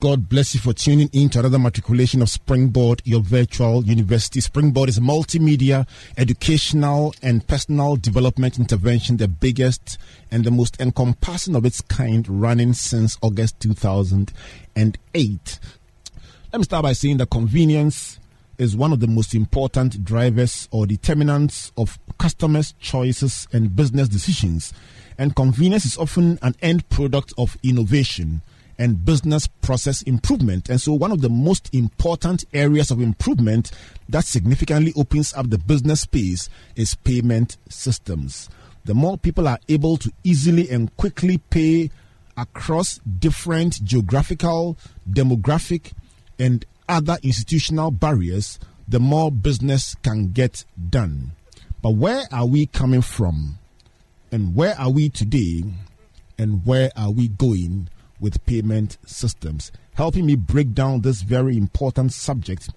God bless you for tuning in to another matriculation of Springboard, your virtual university. Springboard is a multimedia, educational, and personal development intervention, the biggest and the most encompassing of its kind, running since August 2008. Let me start by saying that convenience is one of the most important drivers or determinants of customers' choices and business decisions. And convenience is often an end product of innovation and business process improvement. And so, one of the most important areas of improvement that significantly opens up the business space is payment systems. The more people are able to easily and quickly pay across different geographical, demographic, and other institutional barriers, the more business can get done. But where are we coming from? And where are we today? And where are we going with payment systems. Helping me break down this very important subject,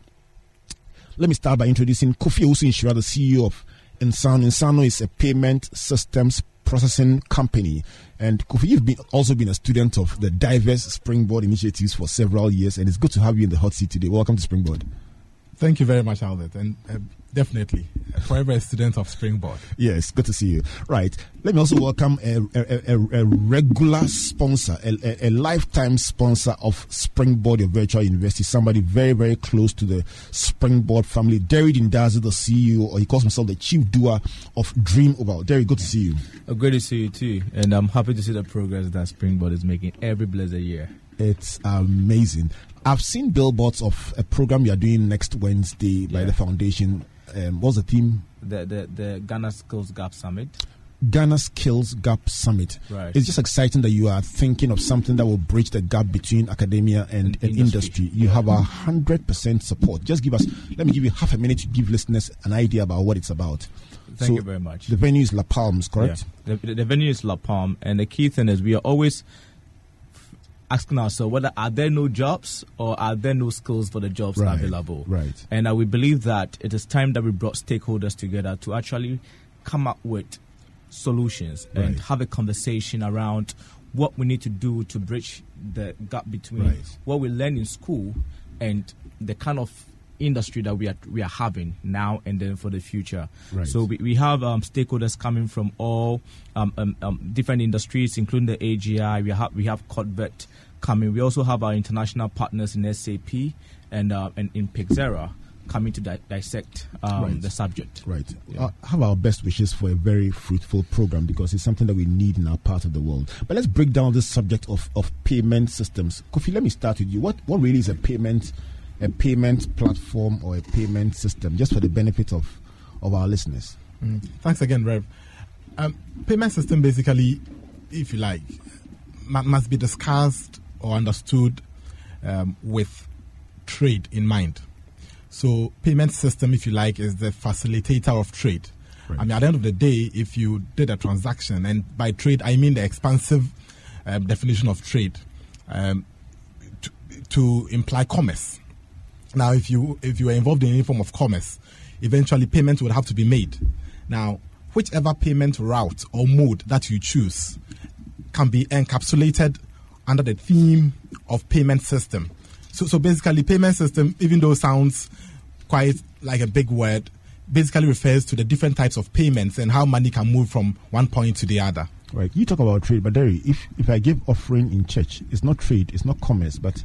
let me start by introducing Kofi Owusu-Nhyira, the CEO of Nsano. Nsano is a payment systems processing company. And Kofi, you've been, also been a student of the diverse Springboard initiatives for several years, and it's good to have you in the hot seat today. Welcome to Springboard. Thank you very much, Albert. And uh, definitely, forever a student of Springboard. Yes, good to see you. Right. Let me also welcome a, a, a, a regular sponsor, a, lifetime sponsor of Springboard, your virtual university, somebody very, very close to the Springboard family. Derry Dindazi, the CEO, or he calls himself the chief doer of Dream Oval. Derry, good to see you. Oh, great to see you too. And I'm happy to see the progress that Springboard is making every blessed year. It's amazing. I've seen billboards of a program you are doing next Wednesday by yeah. the foundation. Um, what's the theme? The, the the Ghana Skills Gap Summit. Ghana Skills Gap Summit. Right. It's just exciting that you are thinking of something that will bridge the gap between academia and, and, and industry. industry. You yeah. have a hundred percent support. Just give us. Let me give you half a minute to give listeners an idea about what it's about. Thank so you very much. The venue is La Palms, correct? Yeah. The, the venue is La Palm, and the key thing is we are always asking ourselves whether are there no jobs or are there no skills for the jobs right, available. Right. And uh, we believe that it is time that we brought stakeholders together to actually come up with solutions right. and have a conversation around what we need to do to bridge the gap between right. what we learn in school and the kind of industry that we are we are having now and then for the future. Right. So we, we have um, stakeholders coming from all um, um, um different industries, including the AGI. We have we have COTVET coming. We also have our international partners in SAP and uh, and in Pixera coming to di- dissect um, right. the subject. Right. Yeah. Uh, have our best wishes for a very fruitful program because it's something that we need in our part of the world. But let's break down this subject of, of payment systems. Kofi, let me start with you. What what really is a payment a payment platform or a payment system, just for the benefit of, of our listeners. Mm. Thanks again, Rev. Um, payment system basically, if you like, must be discussed or understood um, with trade in mind. So, payment system, if you like, is the facilitator of trade. Right. I mean, at the end of the day, if you did a transaction, and by trade I mean the expansive um, definition of trade, um, to, to imply commerce. Now, if you if you are involved in any form of commerce, eventually payment would have to be made. Now, whichever payment route or mode that you choose can be encapsulated under the theme of payment system. So, so basically, payment system, even though sounds quite like a big word, basically refers to the different types of payments and how money can move from one point to the other. Right. You talk about trade, but Derry, if if I give offering in church, it's not trade, it's not commerce, but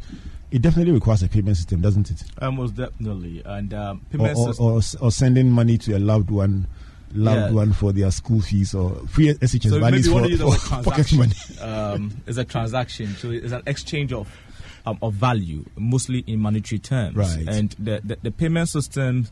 it definitely requires a payment system, doesn't it? Almost definitely. And um, payment or, or, or, or, sending money to a loved one, loved yeah. one for their school fees or free SHS so values for, for pocket money. Um, it's a transaction, so it's an exchange of um, of value, mostly in monetary terms. Right. And the, the, the payment system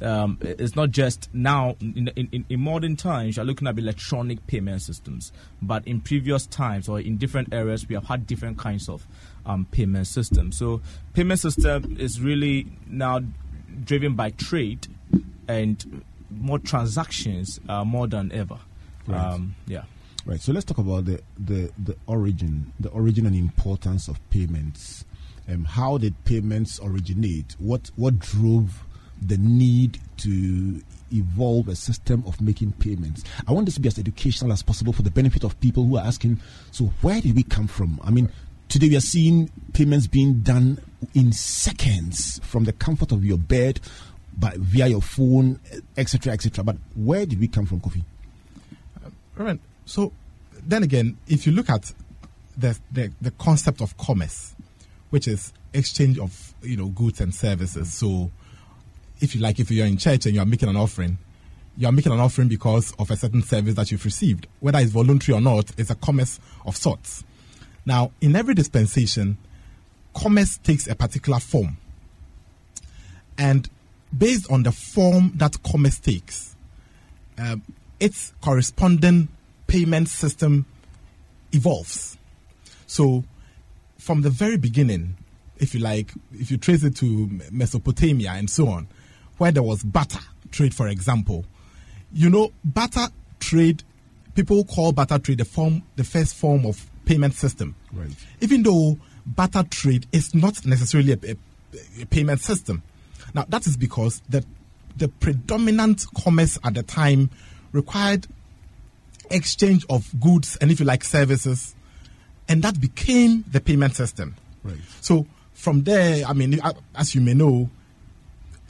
um, it's not just now in, in, in, modern times you're looking at electronic payment systems but in previous times or in different areas we have had different kinds of um, payment system. so payment system is really now driven by trade and more transactions uh, more than ever right. um, yeah Right. So let's talk about the the, the origin, the origin and importance of payments. Um, how did payments originate? What what drove the need to evolve a system of making payments? I want this to be as educational as possible for the benefit of people who are asking. So where did we come from? I mean, today we are seeing payments being done in seconds from the comfort of your bed, by via your phone, etc., etc. But where did we come from, Kofi? Uh, right. So then again, if you look at the, the, the concept of commerce, which is exchange of you know goods and services. So if you like, if you're in church and you're making an offering, you're making an offering because of a certain service that you've received, whether it's voluntary or not, it's a commerce of sorts. Now, in every dispensation, commerce takes a particular form. And based on the form that commerce takes, um, its corresponding payment system evolves. So, from the very beginning, if you like, if you trace it to Mesopotamia and so on, where there was barter trade, for example, you know, barter trade, people call barter trade the form, the first form of payment system. Right. Even though barter trade is not necessarily a, a, a payment system. Now, that is because the, the predominant commerce at the time required exchange of goods and, if you like, services, and that became the payment system. Right. So, from there, I mean, as you may know,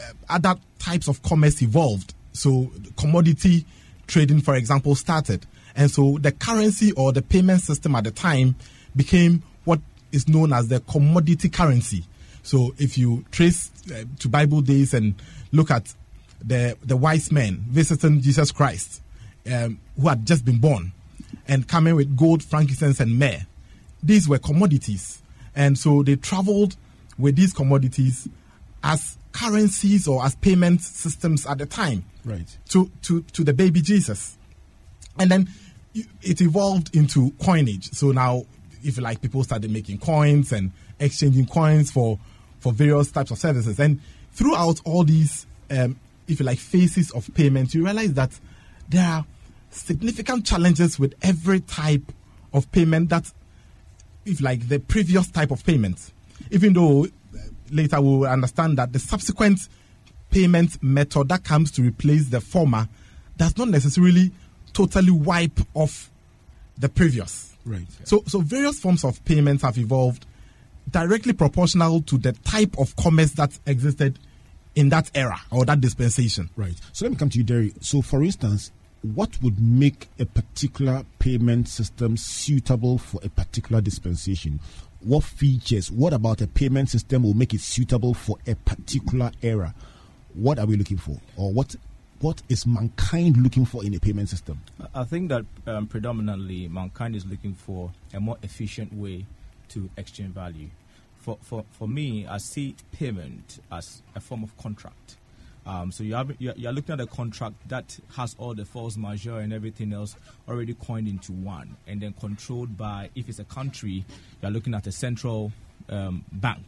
uh, other types of commerce evolved. So, commodity trading, for example, started. And so, the currency or the payment system at the time became what is known as the commodity currency. So if you trace uh, to Bible days and look at the the wise men visiting Jesus Christ, um, who had just been born, and coming with gold, frankincense, and myrrh, these were commodities, and so they traveled with these commodities as currencies or as payment systems at the time, right? To to to the baby Jesus, and then it evolved into coinage. So now, if you like, people started making coins and exchanging coins for for various types of services. And throughout all these, um, if you like, phases of payment, you realize that there are significant challenges with every type of payment that, if like the previous type of payment, even though uh, later we'll understand that the subsequent payment method that comes to replace the former does not necessarily totally wipe off the previous. Right. So, so various forms of payments have evolved directly proportional to the type of commerce that existed in that era or that dispensation. Right. So let me come to you, Derry. So, for instance, what would make a particular payment system suitable for a particular dispensation? What features, what about a payment system will make it suitable for a particular era? What are we looking for? Or what what is mankind looking for in a payment system? I think that um, predominantly mankind is looking for a more efficient way to exchange value. For, for, for me, I see payment as a form of contract. Um, so you have, you're, you're, looking at a contract that has all the force majeure and everything else already coined into one, and then controlled by, if it's a country, you're looking at a central um, bank,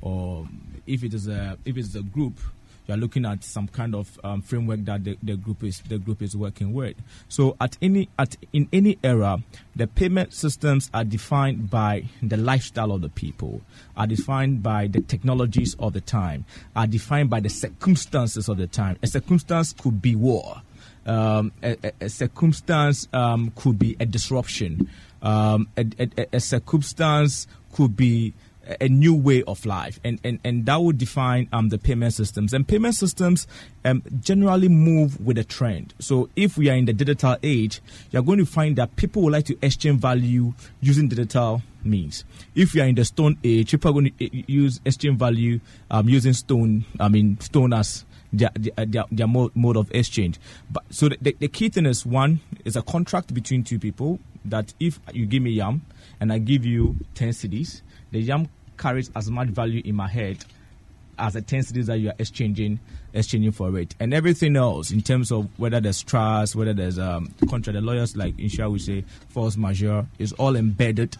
or if it is a if it's a group, you're looking at some kind of um, framework that the, the group is the group is working with. So at any at in any era, the payment systems are defined by the lifestyle of the people, are defined by the technologies of the time, are defined by the circumstances of the time. A circumstance could be war. Um, a, a, a, circumstance um, could be a disruption. Um, a, a, circumstance could be a new way of life, and, and, and that would define um, the payment systems. And payment systems um, generally move with a trend. So if we are in the digital age, you're going to find that people would like to exchange value using digital means. If we are in the stone age, people are going to eh, use exchange value um, using stone. I mean, stone as their, their, their, mode, of exchange. But so the, the key thing is one is a contract between two people that if you give me yam and I give you ten cedis, the yam carries as much value in my head as the 10 cedis that you are exchanging exchanging for it and everything else in terms of whether there's trust whether there's um contract the lawyers like insure we say force majeure is all embedded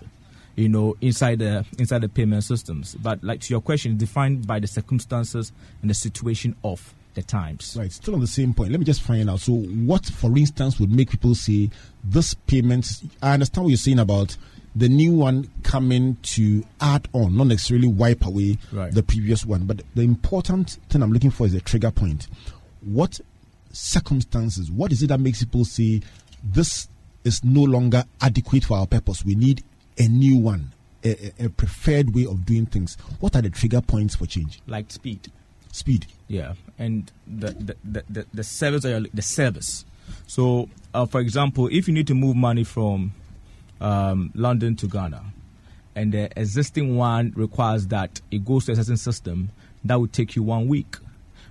you know inside the inside the payment systems but like to your question defined by the circumstances and the situation of the times. Right. Still on the same point. Let me just find out. So, what, for instance, would make people say this payment? I understand what you're saying about the new one coming to add on, not necessarily wipe away Right. the previous one. But the important thing I'm looking for is a trigger point. What circumstances? What is it that makes people say this is no longer adequate for our purpose? We need a new one, a, a- preferred way of doing things. What are the trigger points for change? Like speed. Speed. Yeah, and the the, the, the, the service the service. So, uh, for example, if you need to move money from um, London to Ghana, and the existing one requires that it goes to a certain system, that would take you one week,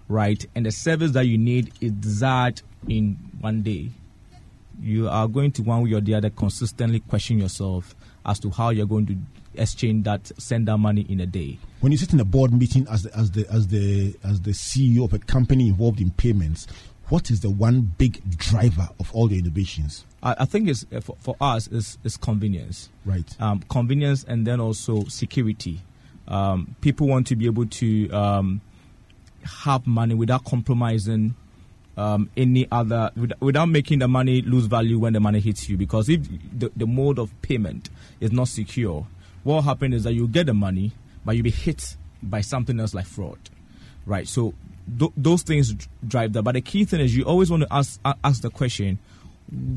right? And the service that you need is desired in one day. You are going to one way or the other consistently question yourself as to how you're going to exchange that, send that money in a day. when you sit in a board meeting as the as the as the as the CEO of a company involved in payments, what is the one big driver of all the innovations? I, I think it's uh, for, for us is is convenience, Right. um, convenience, and then also security. Um, people want to be able to um, have money without compromising um, any other, without, without making the money lose value when the money hits you. Because if the, the mode of payment is not secure, what will happen is that you get the money, but you'll be hit by something else like fraud, right? So th- those things drive that. But the key thing is you always want to ask ask the question,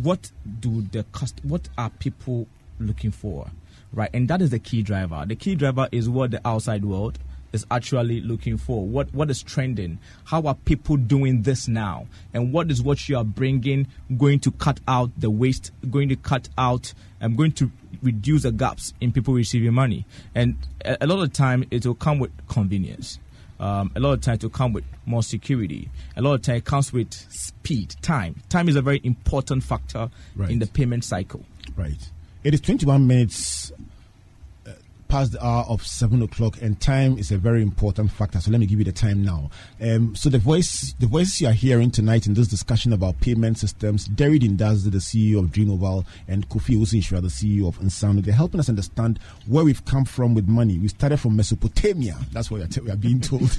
what do the cust- what are people looking for, right? And that is the key driver. The key driver is what the outside world is actually looking for. What what is trending? How are people doing this now? And what is what you are bringing going to cut out the waste? Going to cut out? I'm going to reduce the gaps in people receiving money. And a, a lot of time it will come with convenience. Um, a lot of times to come with more security. A lot of time it comes with speed, time. Time is a very important factor Right. in the payment cycle. Right. It is 21 minutes past the hour of 7 o'clock, and time is a very important factor. So let me give you the time now. Um, so the voice, the voices you are hearing tonight in this discussion about payment systems, Derry Dindazi, the CEO of Dream Oval, and Kofi Owusu-Nhyira, the CEO of Nsano, they're helping us understand where we've come from with money. We started from Mesopotamia. That's what we are, we are being told.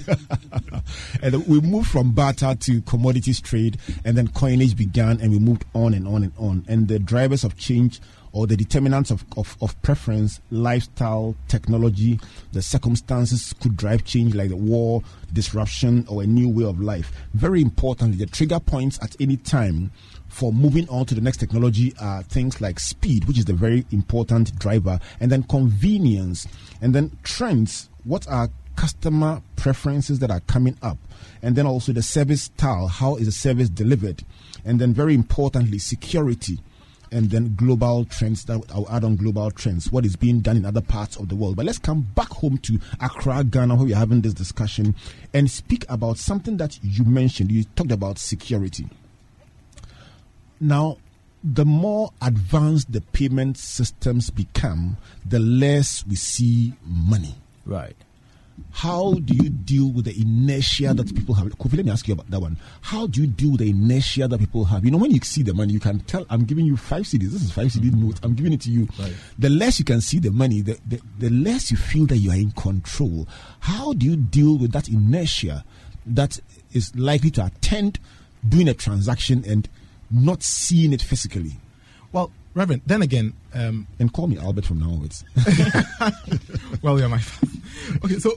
and we moved from barter to commodities trade, and then coinage began, and we moved on and on and on. And the drivers of change or the determinants of, of, of preference, lifestyle, technology, the circumstances could drive change like the war, disruption, or a new way of life. Very importantly, the trigger points at any time for moving on to the next technology are things like speed, which is the very important driver, and then convenience, and then trends. What are customer preferences that are coming up? And then also the service style, how is the service delivered? And then very importantly, security and then global trends that I'll add on global trends, what is being done in other parts of the world. But let's come back home to Accra, Ghana, where we're having this discussion and speak about something that you mentioned. You talked about security. Now, the more advanced the payment systems become, the less we see money. Right. How do you deal with the inertia that people have? Kofi, let me ask you about that one. How do you deal with the inertia that people have? You know, when you see the money, you can tell, I'm giving you five cedis. This is five cedi mm. note. I'm giving it to you. Right. The less you can see the money, the, the, the less you feel that you are in control. How do you deal with that inertia that is likely to attend doing a transaction and not seeing it physically? Well, Reverend, then again, um, And call me Albert from now onwards. well, you're my father. Okay, so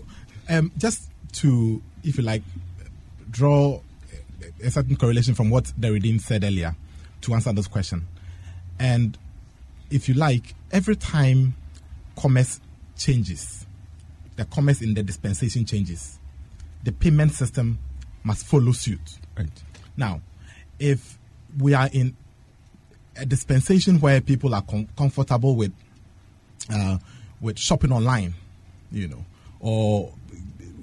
um, just to, if you like, draw a certain correlation from what the Redeemed said earlier to answer this question. And if you like, every time commerce changes, the commerce in the dispensation changes, the payment system must follow suit. right. Now, if we are in a dispensation where people are com- comfortable with uh, with shopping online, you know, or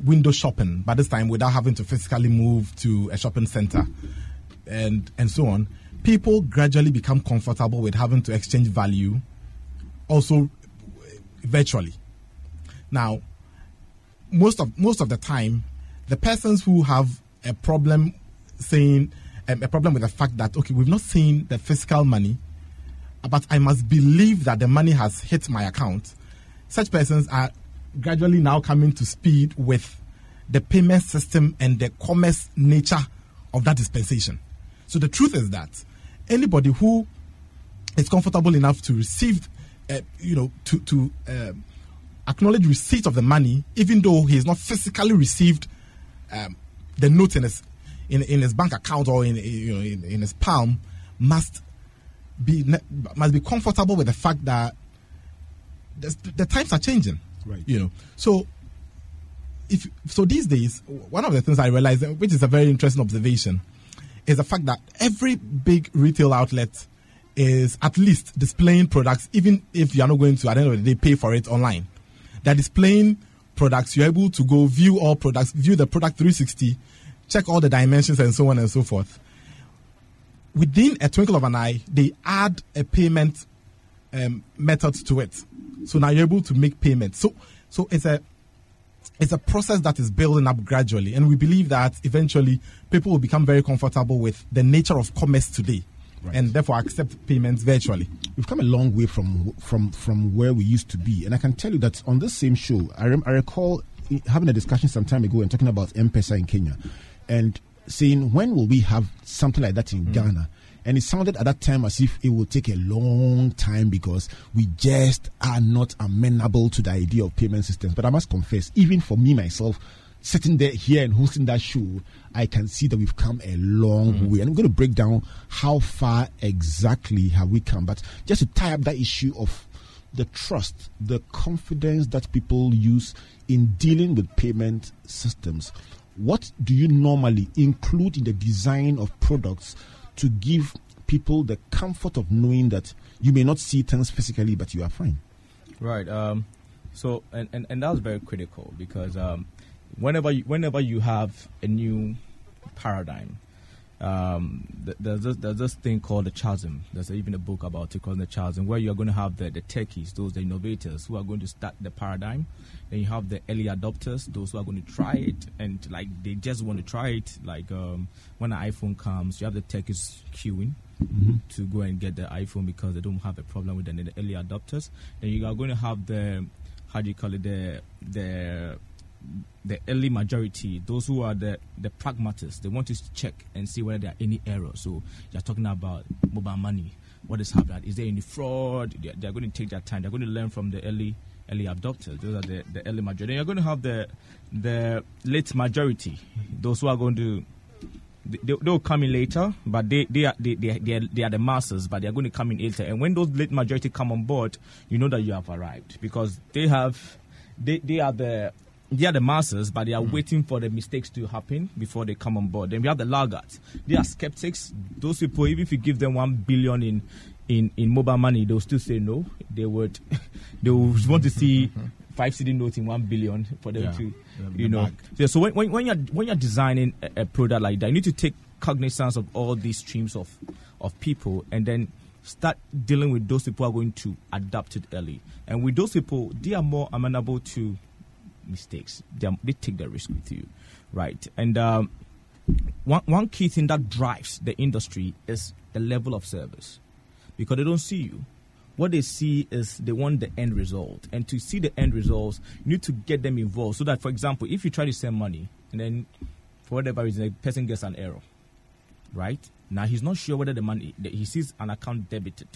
window shopping, by this time without having to physically move to a shopping center, and and so on, people gradually become comfortable with having to exchange value, also virtually. Now, most of most of the time, the persons who have a problem saying um, a problem with the fact that okay, we've not seen the physical money, but I must believe that the money has hit my account. Such persons are gradually now coming to speed with the payment system and the commerce nature of that dispensation. So the truth is that anybody who is comfortable enough to receive, uh, you know, to to um, acknowledge receipt of the money, even though he has not physically received um, the note in his in, in his bank account or in you know in, in his palm, must be must be comfortable with the fact that the, the times are changing. Right. You know, so if so these days, one of the things I realized, which is a very interesting observation, is the fact that every big retail outlet is at least displaying products, even if you are not going to at the end of the day pay for it online. They're displaying products. You're able to go view all products, view the product 360, check all the dimensions and so on and so forth. Within a twinkle of an eye, they add a payment um, method to it. So now you're able to make payments. So so it's a it's a process that is building up gradually, and we believe that eventually people will become very comfortable with the nature of commerce today. Right. and therefore accept payments virtually. We've come a long way from from from where we used to be, and I can tell you that on this same show, I, rem- I recall having a discussion some time ago and talking about M-Pesa in Kenya, and saying when will we have something like that in mm. Ghana? And it sounded at that time as if it would take a long time because we just are not amenable to the idea of payment systems. But I must confess, even for me myself, sitting there here and hosting that show, I can see that we've come a long mm-hmm. way. And I'm going to break down how far exactly have we come. But just to tie up that issue of the trust, the confidence that people use in dealing with payment systems, what do you normally include in the design of products to give people the comfort of knowing that you may not see things physically, but you are fine. Right. Um, so, and, and, and that's very critical because um, whenever you, whenever you have a new paradigm, um, there's this, there's this thing called the chasm. There's even a book about it called the chasm, where you're going to have the, the techies, those the innovators who are going to start the paradigm. Then you have the early adopters, those who are going to try it and like they just want to try it. Like um, when an iPhone comes, you have the techies queuing. Mm-hmm. To go and get the iPhone because they don't have a problem with the, the early adopters. Then you are going to have the how do you call it the the the early majority, those who are the, the pragmatists, they want to check and see whether there are any errors. So you're talking about mobile money. What is happening? Is there any fraud? They're, they're, going to take their time. They're going to learn from the early early adopters. Those are the, the early majority. you're going to have the the late majority. Those who are going to they, will come in later, but they they are they, they, they, are, they are the masses, but they are going to come in later. And when those late majority come on board, you know that you have arrived because they have they, they are the they are the masses, but they are mm. waiting for the mistakes to happen before they come on board. Then we have the laggards. They are skeptics. Those people, even if you give them one billion in in, in mobile money, they'll still say no. They would they would want to see five cedi notes in one billion for them yeah, to you know. Yeah, so when, when, when you're when you're designing a, a product like that, you need to take cognizance of all these streams of of people and then start dealing with those people who are going to adapt it early. And with those people, they are more amenable to mistakes. They, they take the risk with you, right? And um, one one key thing that drives the industry is the level of service, because they don't see you. What they see is they want the end result, and to see the end results, you need to get them involved. So that, for example, if you try to send money and then for whatever reason the person gets an error, right? Now he's not sure whether the money he sees an account debited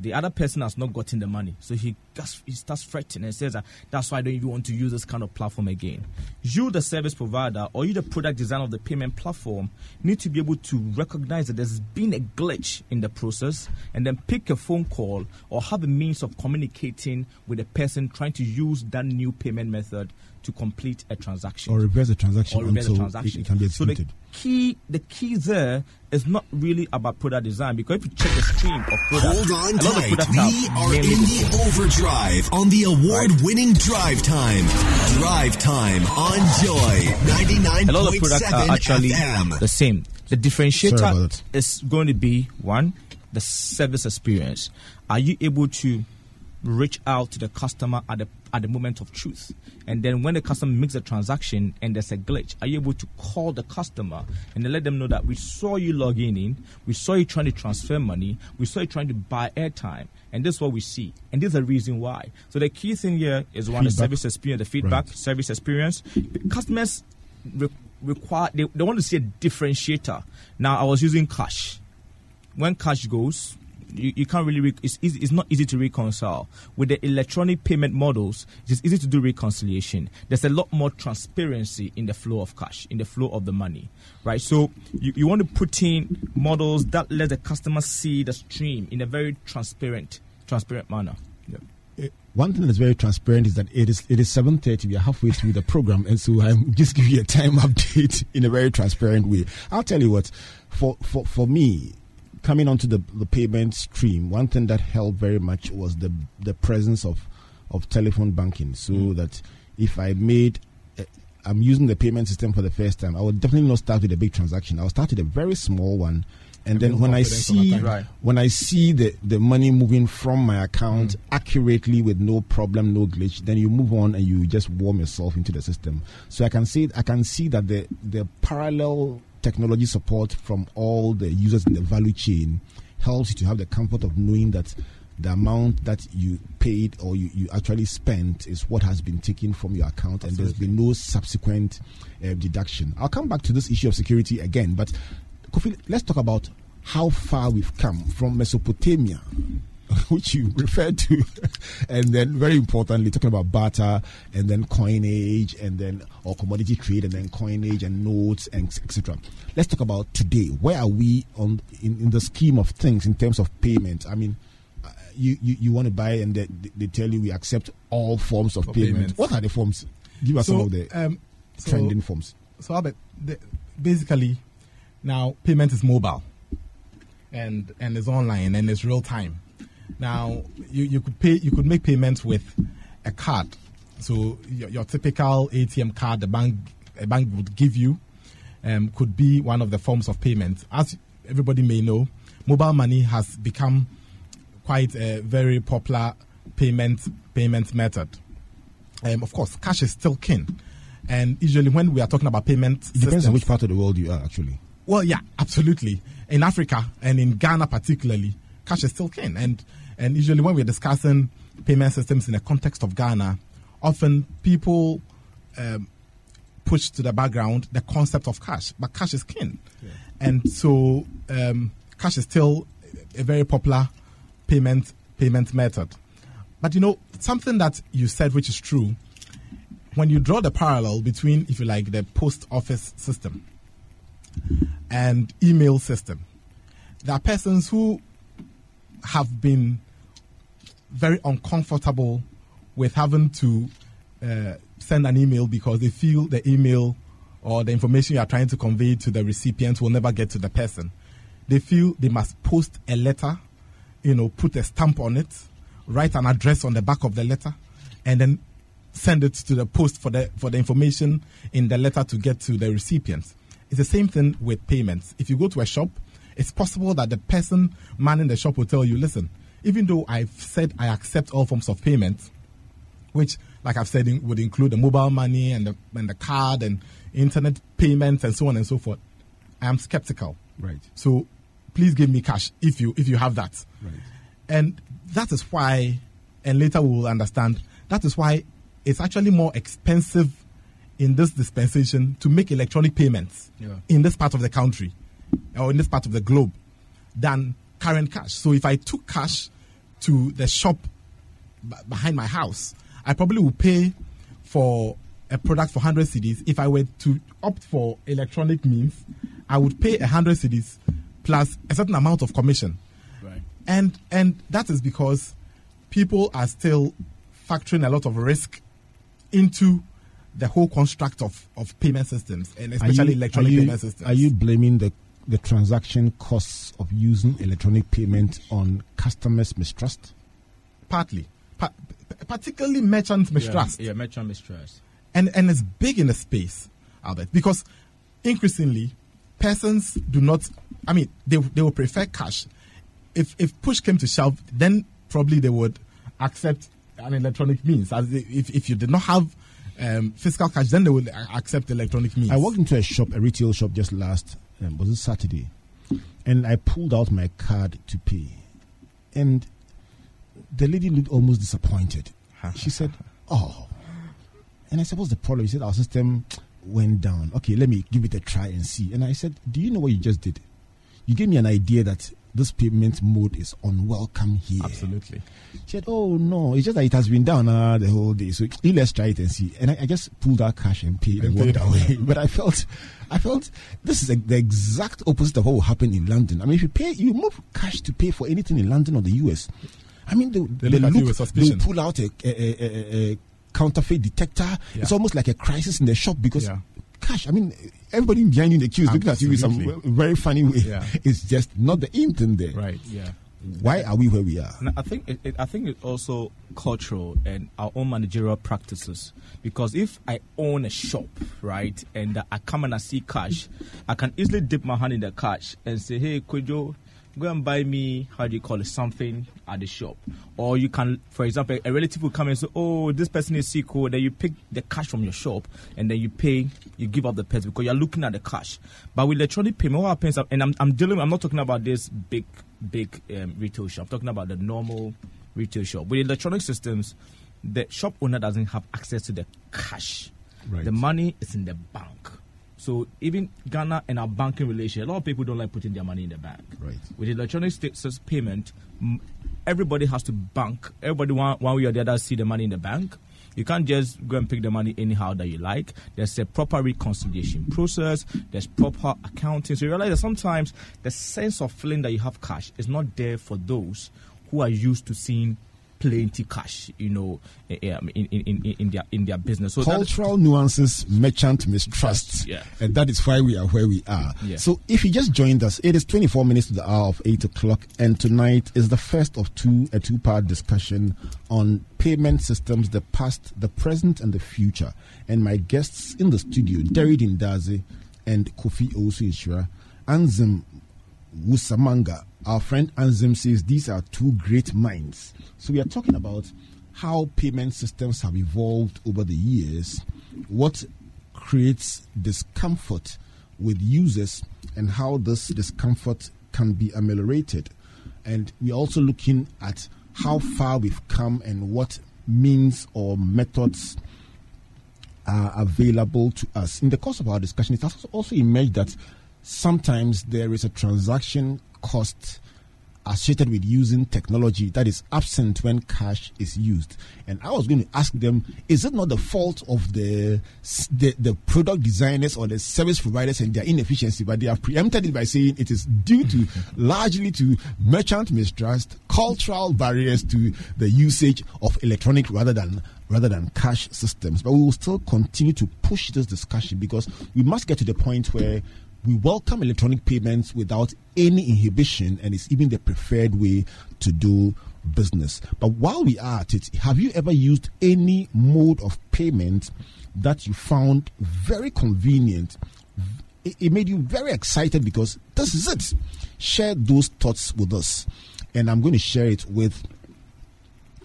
the other person has not gotten the money. So he, gets, he starts fretting and says that that's why I don't even want to use this kind of platform again. You, the service provider, or you, the product designer of the payment platform, need to be able to recognize that there's been a glitch in the process and then pick a phone call or have a means of communicating with the person trying to use that new payment method to complete a transaction or reverse the transaction or reverse the transaction. It, it can be executed. So key, the key there is not really about product design because if you check the stream of product, hold on tight. We are in the overdrive on the award-winning Drive Time. Drive Time on Joy ninety nine. A lot of products are actually FM. the same. The differentiator is going to be one, the service experience. Are you able to reach out to the customer at the at the moment of truth. And then when the customer makes a transaction and there's a glitch, are you able to call the customer and then let them know that we saw you logging in, we saw you trying to transfer money, we saw you trying to buy airtime, and this is what we see. And this is the reason why. So the key thing here is one, the service experience, the feedback, Right. service experience. Customers re- require, they, they want to see a differentiator. Now, I was using cash. When cash goes, you, you can't really, re- it's, easy, it's not easy to reconcile. With the electronic payment models, it's easy to do reconciliation. There's a lot more transparency in the flow of cash, in the flow of the money, right? So you, you want to put in models that let the customer see the stream in a very transparent, transparent manner. Eh, One thing that's very transparent is that it is it is seven thirty. We are halfway through the program, and so I'm just giving you a time update in a very transparent way. I'll tell you what, for for for me, coming onto the the payment stream, one thing that helped very much was the the presence of of telephone banking, so that if I made eh, I'm using the payment system for the first time, I would definitely not start with a big transaction. I'll start with a very small one, and then when I see. Right. when I see the, the money moving from my account accurately with no problem, no glitch, then you move on and you just warm yourself into the system. So I can see I can see that the the parallel technology support from all the users in the value chain helps you to have the comfort of knowing that the amount that you paid or you, you actually spent is what has been taken from your account and there's been no subsequent uh, deduction. I'll come back to this issue of security again, but Kofi, let's talk about how far we've come from Mesopotamia, which you referred to, and then very importantly, talking about barter and then coinage and then or commodity trade and then coinage and notes and etc. Let's talk about today. Where are we on in, in the scheme of things in terms of payment? I mean, uh, you, you, you want to buy and they, they tell you we accept all forms of payment. payments. What are the forms? Give us some of the um, so, trending forms. so Albert, the, basically, now payment is mobile, and and it's online and it's real time. Now you, you could pay you could make payments with a card. So your, your typical ATM card the bank a bank would give you um, could be one of the forms of payment. As everybody may know, mobile money has become quite a very popular payment payment method. Um, of course, cash is still king, and usually when we are talking about payment, It depends on which part of the world you are actually. well, yeah, absolutely. In Africa and in Ghana particularly, cash is still king. And and usually when we're discussing payment systems in the context of Ghana, often people um, push to the background the concept of cash, but cash is king. And so um, cash is still a very popular payment payment method. But you know, something that you said which is true, when you draw the parallel between, if you like, the post office system and email system. There are persons who have been very uncomfortable with having to uh, send an email because they feel the email or the information you are trying to convey to the recipient will never get to the person. They feel they must post a letter, you know, put a stamp on it, write an address on the back of the letter, and then send it to the post for the for the information in the letter to get to the recipient. It's the same thing with payments. If you go to a shop, it's possible that the person manning the shop will tell you, listen, even though I've said I accept all forms of payment, which, like I've said, would include the mobile money and the and the card and internet payments and so on and so forth, I am skeptical. Right. So please give me cash if you if you have that. Right. And that is why, and later we will understand, that is why it's actually more expensive in this dispensation to make electronic payments Yeah. in this part of the country or in this part of the globe than current cash. So if I took cash to the shop b- behind my house, I probably would pay for a product for 100 cedis. If I were to opt for electronic means, I would pay 100 cedis plus a certain amount of commission. Right. And and that is because people are still factoring a lot of risk into the whole construct of, of payment systems and especially electronic you, payment systems. Are you blaming the the transaction costs of using electronic payment on customers' mistrust? partly, pa- particularly merchant mistrust? Yeah, yeah merchant mistrust. and and it's big in the space, Albert, because increasingly persons do not. I mean, they they will prefer cash. If if push came to shove, then probably they would accept an electronic means. As if, if you did not have um, physical cash, then they would accept electronic means. I walked into a shop, a retail shop, just last um, was it Saturday, and I pulled out my card to pay, and the lady looked almost disappointed. she said, "Oh," and I said, "What's the problem?" She said, "Our system went down. Okay, let me give it a try and see." And I said, "Do you know what you just did? You gave me an idea that this payment mode is unwelcome here. Absolutely. She said, Oh no, it's just that it has been down uh, the whole day. So let's try it and see. And I, I just pulled out cash and paid and, and walked away. but I felt I felt this is a, the exact opposite of what will happen in London. I mean if you pay you move cash to pay for anything in London or the US. I mean they, they, they look, they pull out a, a, a, a counterfeit detector. Yeah. It's almost like a crisis in the shop because yeah cash. I mean, everybody behind you in the queue is looking at you with some very funny way. Yeah. It's just not the intent there. Right. Yeah. Why are we where we are? I think it, it, I think it's also cultural and our own managerial practices. Because if I own a shop, right, and I come and I see cash, I can easily dip my hand in the cash and say, "Hey, Kojo, go and buy me how do you call it something at the shop. Or you can for example a relative will come and say oh this person is sick or then you pick the cash from your shop and then you pay you give up the pets because you're looking at the cash. But with electronic payment what happens and i'm, I'm dealing i'm not talking about this big big um, retail shop. I'm talking about the normal retail shop. With electronic systems the shop owner doesn't have access to the cash. Right. the money is in the bank so even Ghana and our banking relation, a lot of people don't like putting their money in the bank. Right. With electronic status payment, everybody has to bank. Everybody one, one way or the other see the money in the bank. You can't just go and pick the money anyhow that you like. There's a proper reconciliation process. There's proper accounting. So you realize that sometimes the sense of feeling that you have cash is not there for those who are used to seeing plenty cash, you know, eh, eh, in, in, in, in their in their business. So Cultural nuances, merchant mistrust, yeah. and that is why we are where we are. Yeah. So if you just joined us, it is 24 minutes to the hour of 8 o'clock, and tonight is the first of two a two-part discussion on payment systems, the past, the present, and the future. And my guests in the studio, Derry Dindazi and Kofi Owusu-Nhyira, Anzim Wusamanga. Our friend Anzim says these are two great minds so we are talking about how payment systems have evolved over the years, what creates discomfort with users, and how this discomfort can be ameliorated. And we're also looking at how far we've come and what means or methods are available to us. In the course of our discussion, it has also emerged that sometimes there is a transaction cost associated with using technology that is absent when cash is used. And I was going to ask them, is it not the fault of the, the, the product designers or the service providers and their inefficiency? But they have preempted it by saying it is due to largely to merchant mistrust, cultural barriers to the usage of electronic rather than rather than cash systems. But we will still continue to push this discussion because we must get to the point where we welcome electronic payments without any inhibition, and it's even the preferred way to do business. But while we are at it, have you ever used any mode of payment that you found very convenient? It, made you very excited because this is it. Share those thoughts with us, and I'm going to share it with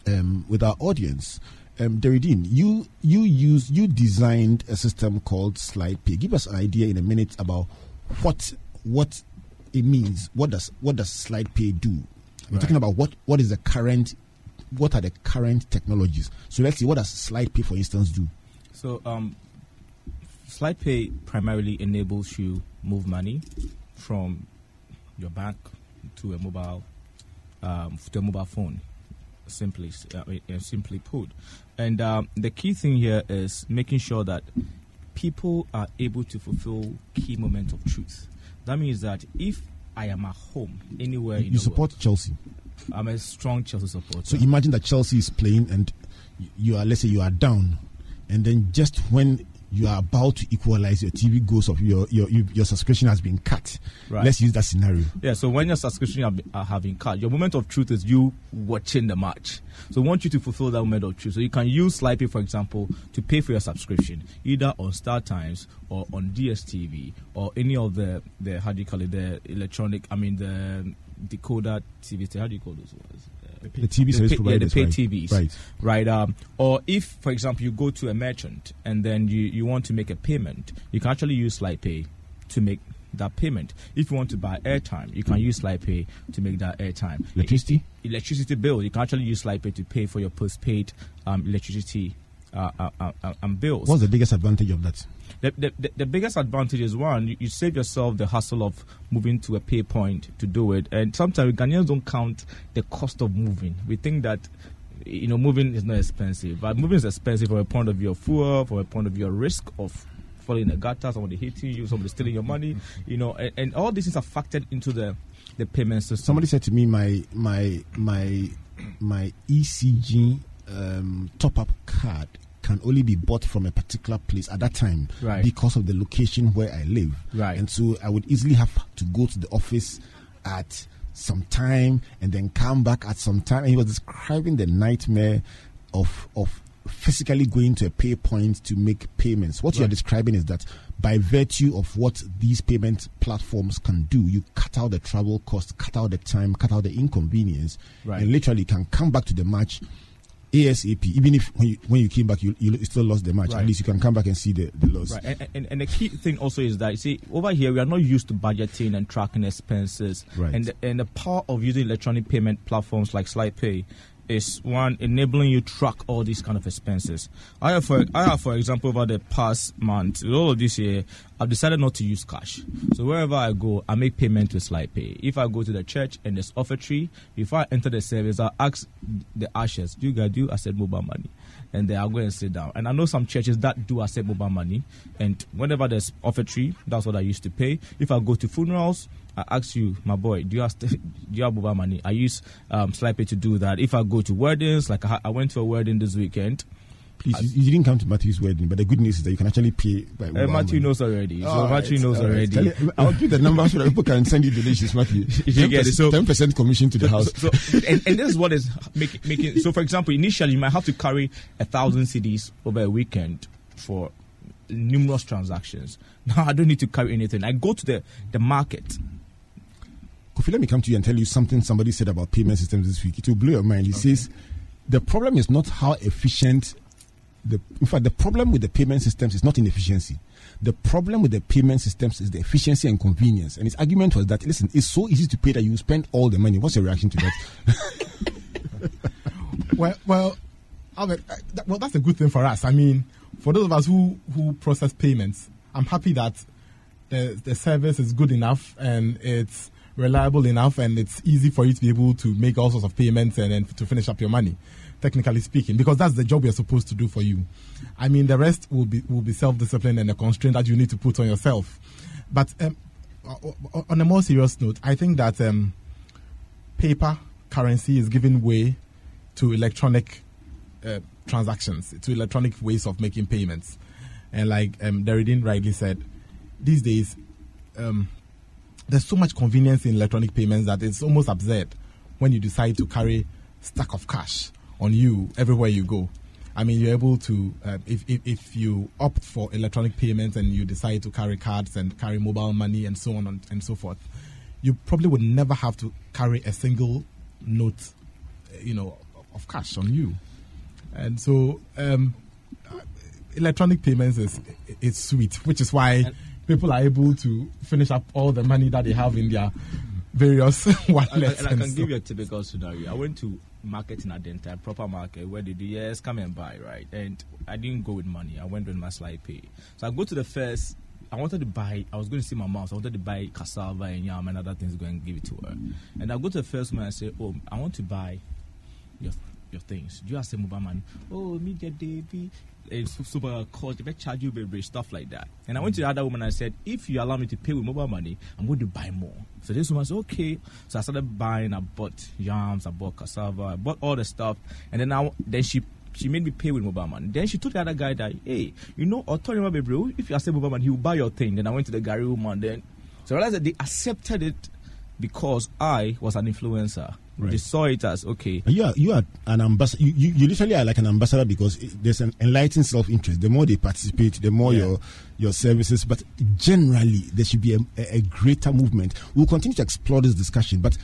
um, with our audience. Um, Deridin, you you use you designed a system called SlidePay. Give us an idea in a minute about what what it means. What does what does SlidePay do? We're right. talking about what what is the current what are the current technologies. So let's see what does SlidePay for instance, do. So um, SlidePay primarily enables you move money from your bank to a mobile um, to a mobile phone. Simply, uh, simply put, and um, the key thing here is making sure that people are able to fulfill key moments of truth. That means that if I am at home anywhere you, support world, Chelsea. I'm a strong Chelsea supporter. So imagine that Chelsea is playing and you are let's say you are down, and then just when you are about to equalize your TV goals of your your your subscription has been cut. Right. Let's use that scenario. Yeah. So when your subscription have, uh, have been cut, your moment of truth is you watching the match. So we want you to fulfill that moment of truth. So you can use SlidePay, for example, to pay for your subscription either on Star Times or on DSTV or any of the the how do you call it the electronic? I mean the decoder TV. How do you call those ones? The TV service pay, yeah, the right. TVs, Right. right? Um, or if, for example, you go to a merchant and then you, you want to make a payment, you can actually use SlidePay to make that payment. If you want to buy airtime, you can use SlidePay to make that airtime. Electricity? electricity bill, you can actually use SlidePay to pay for your postpaid um, electricity uh, uh, uh, uh, um, bills. What's the biggest advantage of that? The, the, the, the biggest advantage is one, you, you save yourself the hassle of moving to a pay point to do it. And sometimes Ghanaians don't count the cost of moving. We think that you know moving is not expensive, but moving is expensive from a point of view of fuel, from a point of view of risk of falling in the gutter, somebody hitting you, somebody stealing your money, you know, and, and all these things are factored into the the payment system. Somebody said to me, my my my my ECG um, top up card can only be bought from a particular place at that time Right. because of the location where I live. Right. And so I would easily have to go to the office at some time and then come back at some time. And he was describing the nightmare of of physically going to a pay point to make payments. What you're describing is that by virtue of what these payment platforms can do, you cut out the travel cost, cut out the time, cut out the inconvenience, Right. and literally can come back to the match ASAP. Even if when you, when you came back, you, you still lost the match. At least you can come back and see the, the loss. Right, and, and, and the key thing also is that you see over here we are not used to budgeting and tracking expenses. Right. And the, and the power of using electronic payment platforms like SlidePay is one enabling you track all these kind of expenses. I have, for I have, for example, over the past month, all of this year, I've decided not to use cash. So wherever I go, I make payment with SlidePay. If I go to the church and there's offertory, before I enter the service, I ask the ushers, "Do you guys do?" I said mobile money and then I'll go and sit down. And I know some churches that do accept mobile money, and whenever there's offertory, that's what I used to pay. If I go to funerals, I ask you, my boy, do you have, do you have mobile money? I use um, SlidePay to do that. If I go to weddings, like I, I went to a wedding this weekend, Please, you, you didn't come to Matthew's wedding, but the good news is that you can actually pay by uh, Matthew knows already. So All Matthew knows right. already. You- I'll give the number so that people can send you donations, Matthew. You get it. So- ten percent commission to the house. So, so- and, and this is what is make, making. So, for example, initially you might have to carry a thousand cedis over a weekend for numerous transactions. Now I don't need to carry anything. I go to the the market. Kofi, let me come to you and tell you something somebody said about payment systems this week. It will blow your mind. He says the problem is not how efficient the in fact the problem with the payment systems is not inefficiency. The problem with the payment systems is the efficiency and convenience. And his argument was that listen, it's so easy to pay that you spend all the money. What's your reaction to that? Well, well, Albert, uh, well, that's a good thing for us. I mean, for those of us who who process payments, I'm happy that the the service is good enough and it's reliable enough and it's easy for you to be able to make all sorts of payments and then to finish up your money. Technically speaking, because that's the job we're supposed to do for you. I mean, the rest will be will be self discipline and a constraint that you need to put on yourself. But um, on a more serious note, I think that um, paper currency is giving way to electronic uh, transactions, to electronic ways of making payments. And like um, Derridin rightly said, these days um, there's so much convenience in electronic payments that it's almost absurd when you decide to carry stack of cash on you everywhere you go. I mean, you're able to, uh, if, if, if you opt for electronic payments and you decide to carry cards and carry mobile money and so on and, so forth, you probably would never have to carry a single note, uh, you know, of cash on you. And so, um, electronic payments is is sweet, which is why people are able to finish up all the money that they have in their various And, wallets. and I and can so- give you a typical scenario. I went to market in Adenta, proper market, where they do yes, come and buy, right? And I didn't go with money. I went with my SlidePay. So I go to the first. I wanted to buy. I was going to see my mom. So I wanted to buy cassava and yam and other things. Go and give it to her. And I go to the first one and say, "Oh, I want to buy your your things. Do you have some mobile money? Oh, media baby. It's super cost. They charge you baby stuff like that. And I went to the other woman and I said, if you allow me to pay with mobile money, I'm going to buy more. So this woman said, okay. So I started buying. I bought yams. I bought cassava. I bought all the stuff. And then I then she she made me pay with mobile money. Then she told the other guy that, hey, you know, Authority baby, if you accept mobile money, he will buy your thing. Then I went to the Gary woman. Then so I realized that they accepted it because I was an influencer. They saw it as okay. You are you are an ambassador. You, you, you literally are like an ambassador because it, there's an enlightened self interest. The more they participate, the more Yeah. your your services. But generally, there should be a, a, greater movement. We'll continue to explore this discussion. But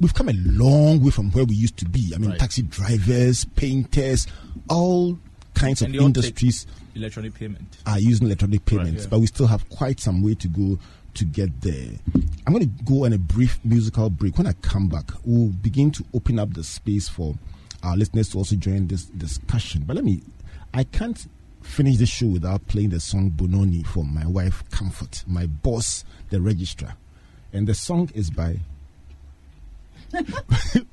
we've come a long way from where we used to be. I mean, Right. taxi drivers, painters, all kinds And of they all take industries electronic payment. are using electronic payments, yeah. but we still have quite some way to go to get there. I'm going to go on a brief musical break. When I come back, we'll begin to open up the space for our listeners to also join this discussion. But let me, I can't finish the show without playing the song Bononi for my wife Comfort, my boss, the registrar. And the song is by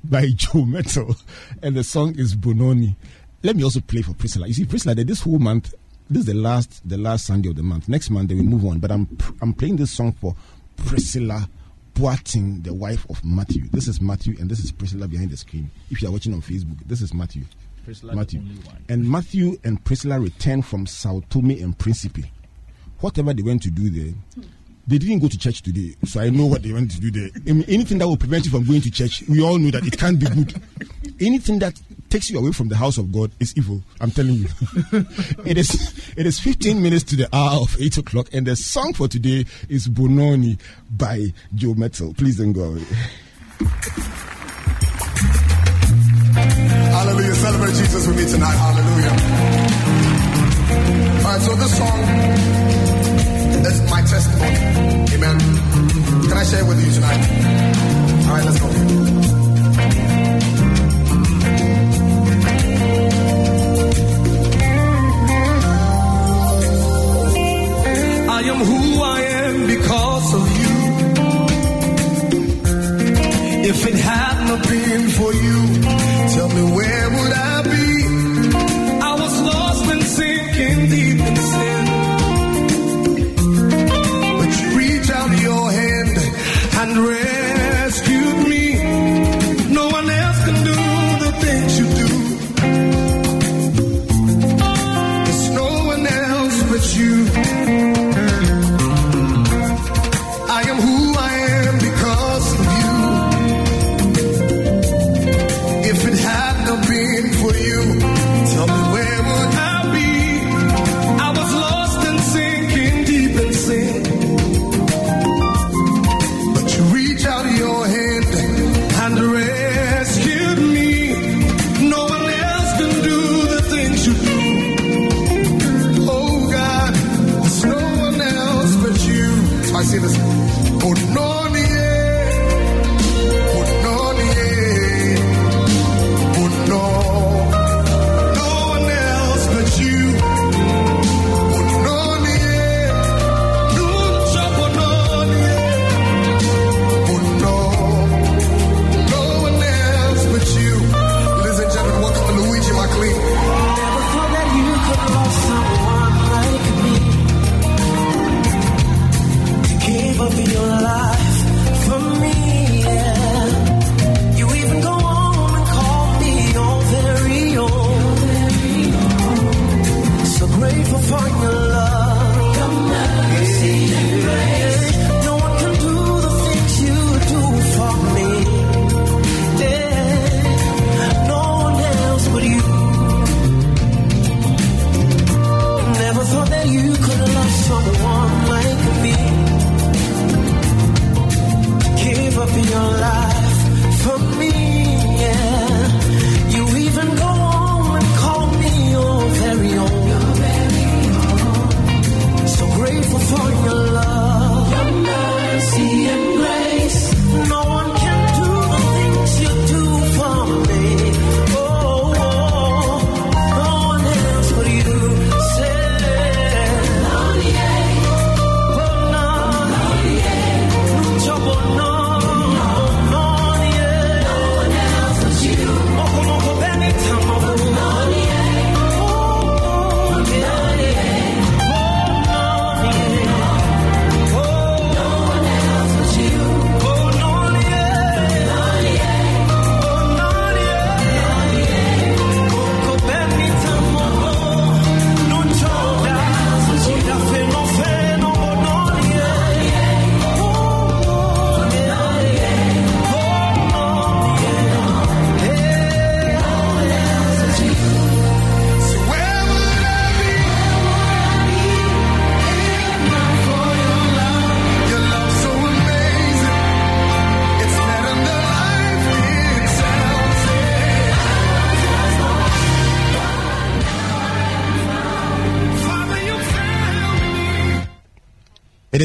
by Joe Mettle, and the song is Bononi. Let me also play for Priscilla. You see, Priscilla, this whole month, this is the last, the last Sunday of the month. Next month, then we move on. But I'm, I'm playing this song for Priscilla Boateng, the wife of Matthew. This is Matthew, and this is Priscilla behind the screen. If you are watching on Facebook, this is Matthew. Priscilla, the Matthew. only one. And Matthew and Priscilla returned from Sao Tome and Principe. Whatever they went to do there, they didn't go to church today, so I know what they went to do there. I mean, anything that will prevent you from going to church, we all know that it can't be good. Anything that takes you away from the house of God is evil. I'm telling you. it is. It is 15 minutes to the hour of eight o'clock, and the song for today is Bononi by Joe Mettle. Please don't go away. Hallelujah. Celebrate Jesus with me tonight. Hallelujah. All right, so this song is my testimony. Amen. Can I share it with you tonight? All right, let's go. If it had not been for you, tell me where would I be? I was lost and sinking deep in sin. But you reached out your hand and rescued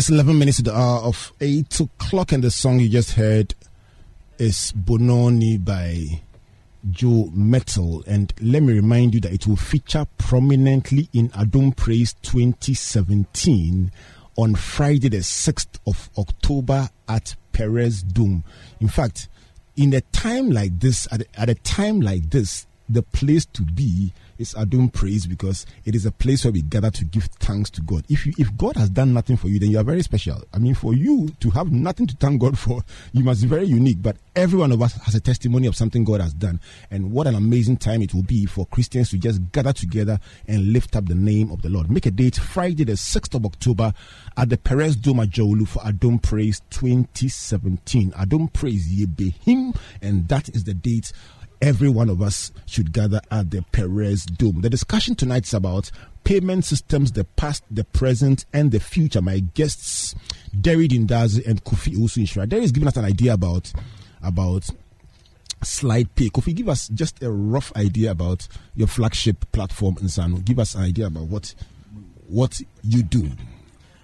It is 11 minutes to the hour of 8 o'clock, and the song you just heard is Bononi by Joe Mettle. And let me remind you that it will feature prominently in Adom Praise 2017 on Friday, the 6th of October at Perez Dome. In fact, in a time like this, at a, at a time like this, the place to be is Adom Praise because it is a place where we gather to give thanks to God. If you, if God has done nothing for you, then you are very special. I mean, for you to have nothing to thank God for, you must be very unique. But every one of us has a testimony of something God has done. And what an amazing time it will be for Christians to just gather together and lift up the name of the Lord. Make a date Friday, the 6th of October at the Perez Doma Joulu for Adom Praise 2017. Adom Praise Yebehim, and that is the date every one of us should gather at the Perez Dome. The discussion tonight is about payment systems, the past, the present, and the future. My guests, Derry Dindazi and Kofi Owusu Derry is giving us an idea about about SlidePay. Kofi, give us just a rough idea about your flagship platform in Nsano. Give us an idea about what what you do.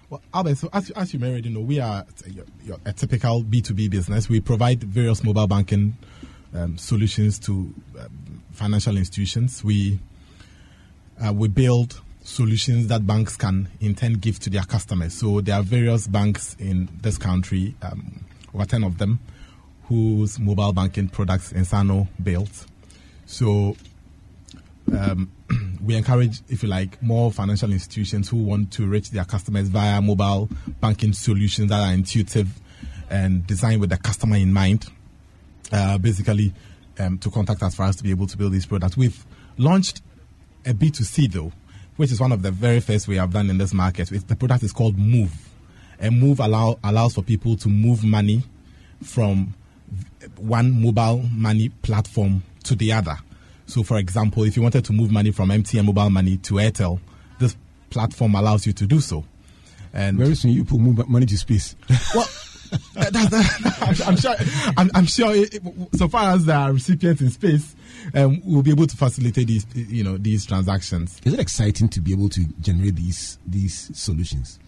Well, Albert, so as, as you may already know, we are a, a typical B2B business. We provide various mobile banking um, solutions to um, financial institutions. We uh, we build solutions that banks can intend give to their customers. So there are various banks in this country, um, over ten of them, whose mobile banking products Nsano built. So um, we encourage, if you like, more financial institutions who want to reach their customers via mobile banking solutions that are intuitive and designed with the customer in mind uh, basically um, to contact us for us to be able to build these products. We've launched a B2C though, which is one of the very first we have done in this market. It's, the product is called Move. And Move allow, allows for people to move money from one mobile money platform to the other. So, for example, if you wanted to move money from MTN mobile money to Airtel, this platform allows you to do so. And very soon you put move money to space. Well, that, that, I'm, sure. I'm, I'm sure. It, so far as there are recipients in space, um, we'll be able to facilitate these, you know, these transactions. Is it exciting to be able to generate these these solutions?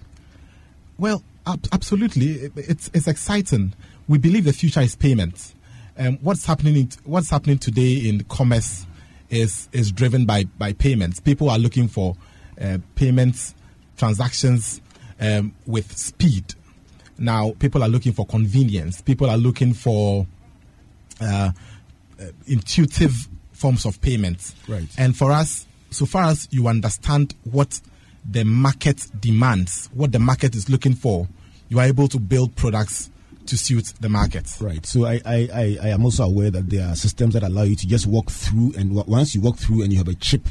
Well, ab- absolutely. It, it's it's exciting. We believe the future is payments. Um, what's happening? In, what's happening today in commerce is is driven by by payments. People are looking for uh, payments transactions um, with speed now, people are looking for convenience. People are looking for uh, uh, intuitive forms of payments. Right. And for us, so far as you understand what the market demands, what the market is looking for, you are able to build products to suit the market. Right. So I, I, I, I am also aware that there are systems that allow you to just walk through, and once you walk through and you have a chip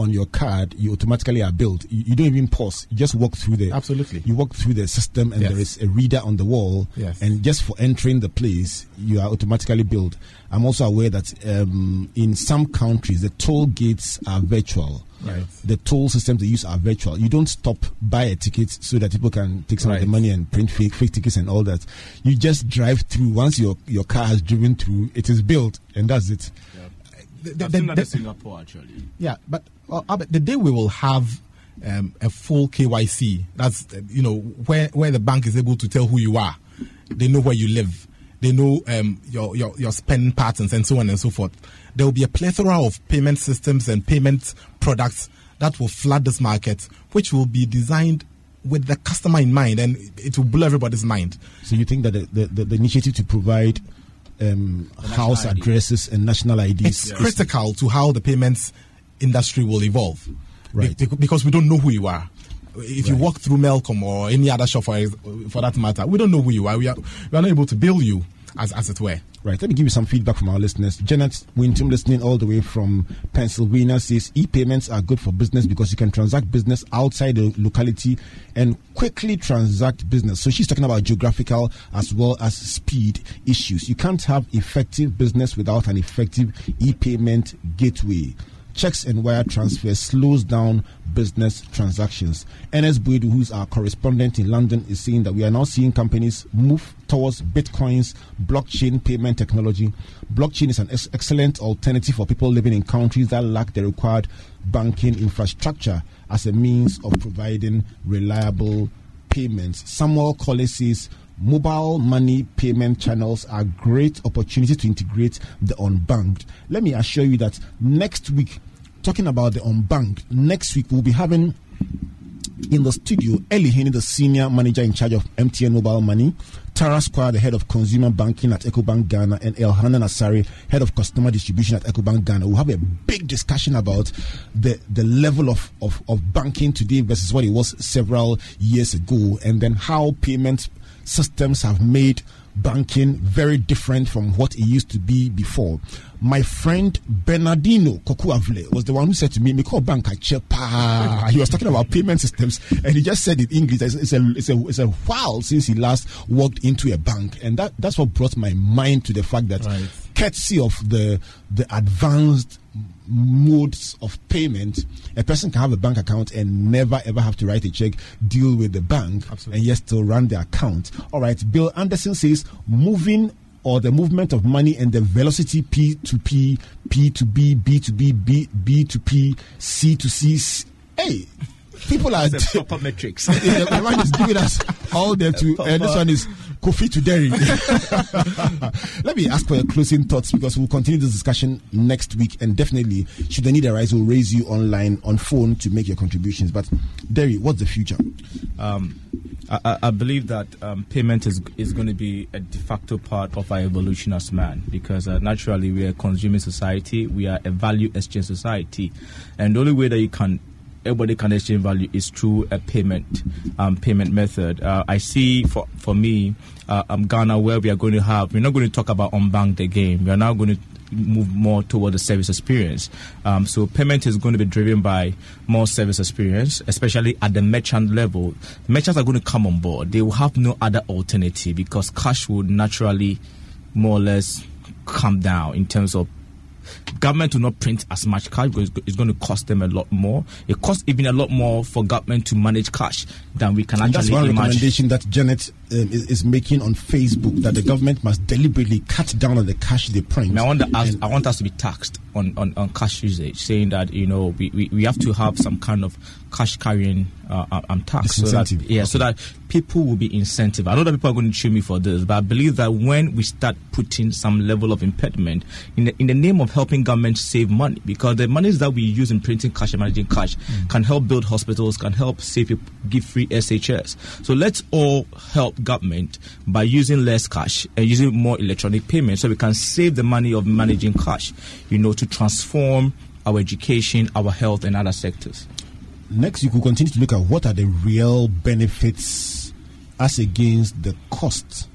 on your card, you automatically are billed. You, you, don't even pause. You just walk through the absolutely. You walk through the system, and yes. there is a reader on the wall. Yes. And just for entering the place, you are automatically billed. I'm also aware that um, in some countries the toll gates are virtual. Right. The toll systems they use are virtual. You don't stop buy a ticket so that people can take some right. of the money and print fake, fake tickets and all that. You just drive through. Once your your car has driven through, it is built, and that's it. Yeah. The, the, I've seen that in Singapore actually. Yeah, but well, the day we will have um, a full KYC, that's you know where where the bank is able to tell who you are, they know where you live, they know um, your, your your spending patterns and so on and so forth. There will be a plethora of payment systems and payment products that will flood this market, which will be designed with the customer in mind, and it will blow everybody's mind. So you think that the, the, the initiative to provide um, house ID. addresses and national IDs it's yes. critical to how the payments industry will evolve. Right. Be- because we don't know who you are. If right. you walk through Melcom or any other shop for, for that matter, we don't know who you are. We are, we are not able to bill you as, as it were. Right. Let me give you some feedback from our listeners. Janet Winton, listening all the way from Pennsylvania, says e payments are good for business because you can transact business outside the locality and quickly transact business. So she's talking about geographical as well as speed issues. You can't have effective business without an effective e payment gateway checks and wire transfer slows down business transactions. Ernest Buidu, who's our correspondent in London, is saying that we are now seeing companies move towards Bitcoin's blockchain payment technology. Blockchain is an ex- excellent alternative for people living in countries that lack the required banking infrastructure as a means of providing reliable payments. Samuel Colley says mobile money payment channels are great opportunity to integrate the unbanked. Let me assure you that next week, talking about the unbanked, next week we'll be having in the studio, Eli Henny, the senior manager in charge of MTN Mobile Money, Tara Square, the head of consumer banking at EcoBank Ghana, and Elhanan Asari, head of customer distribution at EcoBank Ghana. We'll have a big discussion about the, the level of, of, of banking today versus what it was several years ago, and then how payment systems have made banking very different from what it used to be before. My friend Bernardino Kokuavle was the one who said to me, "Me call bank chepa." He was talking about payment systems, and he just said in English. It's a, it's a it's a while since he last walked into a bank, and that that's what brought my mind to the fact that, Right. courtesy of the the advanced modes of payment, a person can have a bank account and never ever have to write a check, deal with the bank, and yet still run the account. All right, Bill Anderson says moving or the movement of money and the velocity P to P, P to B, B to B, B, B to P, C to C. Hey, people are. It's proper metrics. Yeah, man is giving us all them to, and this one is Kofi to Derry. Let me ask for your closing thoughts because we'll continue this discussion next week, and definitely, should the need arise, we'll raise you online on phone to make your contributions. But Derry, what's the future? um, I, I- believe that um, payment is is going to be a de facto part of our evolution as man because uh, naturally we are a consuming society, we are a value exchange society, and the only way that you can everybody can exchange value is through a payment um, payment method. Uh, I see for for me, uh, um, Ghana where we are going to have we're not going to talk about unbanked again. We are now going to move more toward the service experience. Um, so payment is going to be driven by more service experience, especially at the merchant level. Merchants are going to come on board. They will have no other alternative because cash will naturally more or less come down in terms of government will not print as much cash because it's going to cost them a lot more. It costs even a lot more for government to manage cash than we can And that's actually one imagine. recommendation that Janet um, is, is making on Facebook that the government must deliberately cut down on the cash they print. I, I want ask, I want us to be taxed on, on, on cash usage, saying that you know we, we, we have to have some kind of cash carrying uh, uh, um, tax, so that yeah, so that people will be incentivized. I know that people are going to chew me for this, but I believe that when we start putting some level of impediment in the, in the name of helping government save money, because the monies that we use in printing cash and managing cash can help build hospitals, can help save people, give free SHS. So let's all help government by using less cash and using more electronic payments, so we can save the money of managing cash, you know, to transform our education, our health, and other sectors. Next, you could continue to look at what are the real benefits as against the cost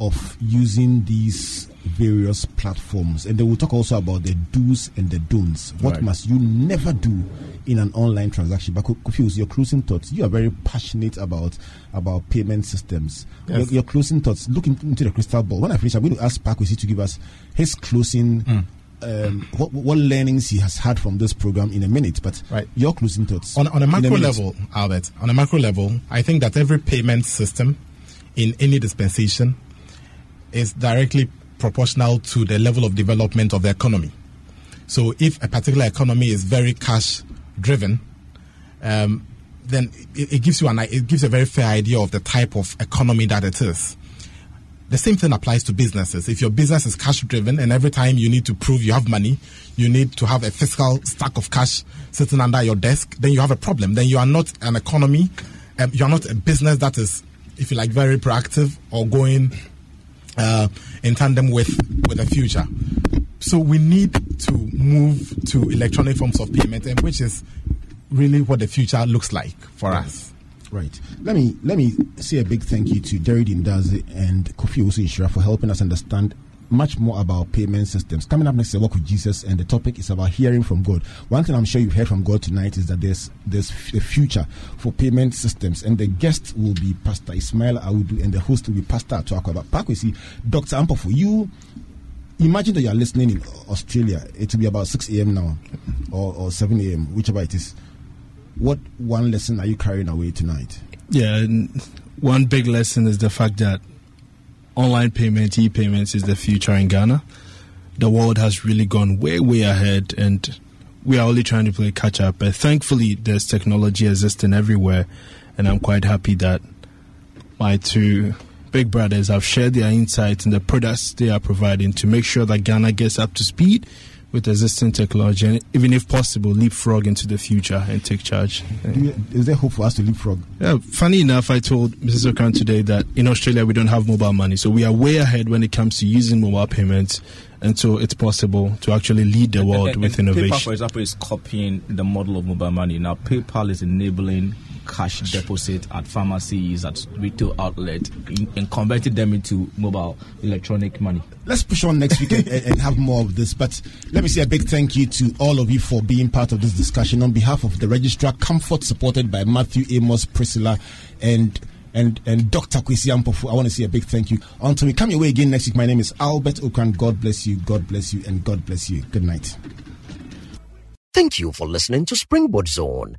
of using these various platforms. And then we'll talk also about the do's and the don'ts. What Right. must you never do in an online transaction? But Kofi, your closing thoughts. You are very passionate about about payment systems. Yes. Your, your closing thoughts. Look into the crystal ball. When I finish, I'm going to ask Pakwesi to give us his closing. Hmm. Um, what, what learnings he has had from this program in a minute, but Right. your closing thoughts on, on a macro minute. level, Albert, on a macro level, I think that every payment system in any dispensation is directly proportional to the level of development of the economy. So, if a particular economy is very cash driven, um, then it, it gives you an it gives a very fair idea of the type of economy that it is. The same thing applies to businesses. If your business is cash driven and every time you need to prove you have money, you need to have a fiscal stack of cash sitting under your desk, then you have a problem. Then you are not an economy, um, you are not a business that is, if you like, very proactive or going uh, in tandem with, with the future. So we need to move to electronic forms of payment, and which is really what the future looks like for us. Right. Let me let me say a big thank you to Derry Dindazi and Kofi Owusu-Nhyira for helping us understand much more about payment systems. Coming up next a walk with Jesus, and the topic is about hearing from God. One thing I'm sure you've heard from God tonight is that there's there's a future for payment systems, and the guest will be Pastor Ismail Audu, and the host will be Pastor Atuakwa. But Pakwesi, Dr. Ampo, for you, imagine that you are listening in Australia. It will be about 6 a.m. now, or, or 7 a.m., whichever it is. What one lesson are you carrying away tonight? Yeah, one big lesson is the fact that online payment, e payments is the future in Ghana. The world has really gone way, way ahead, and we are only trying to play catch up. But thankfully, there's technology existing everywhere, and I'm quite happy that my two big brothers have shared their insights and the products they are providing to make sure that Ghana gets up to speed with existing technology and even if possible leapfrog into the future and take charge. Is there hope for us to leapfrog? Yeah, funny enough, I told Mrs. Ocran today that in Australia we don't have mobile money, so we are way ahead when it comes to using mobile payments and so it's possible to actually lead the world and, with and innovation. PayPal, for example, is copying the model of mobile money. Now, PayPal is enabling cash deposit at pharmacies, at retail outlet, in, and converting them into mobile electronic money. Let's push on next week and, and, have more of this. But let me say a big thank you to all of you for being part of this discussion. On behalf of the registrar, Comfort, supported by Matthew Amos, Priscilla, and and and Dr. Kwesi Ampofo. I want to say a big thank you. Until we come your way again next week, my name is Albert Ocran. God bless you, God bless you, and God bless you. Good night. Thank you for listening to Springboard Zone,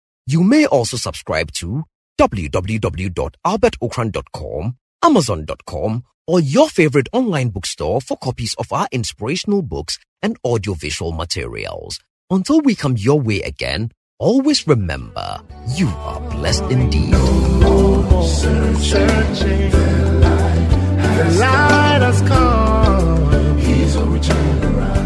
you may also subscribe to www.albertocran.com, amazon.com, or your favorite online bookstore for copies of our inspirational books and audiovisual materials. Until we come your way again, always remember you are blessed indeed. The light has come. He's a return around.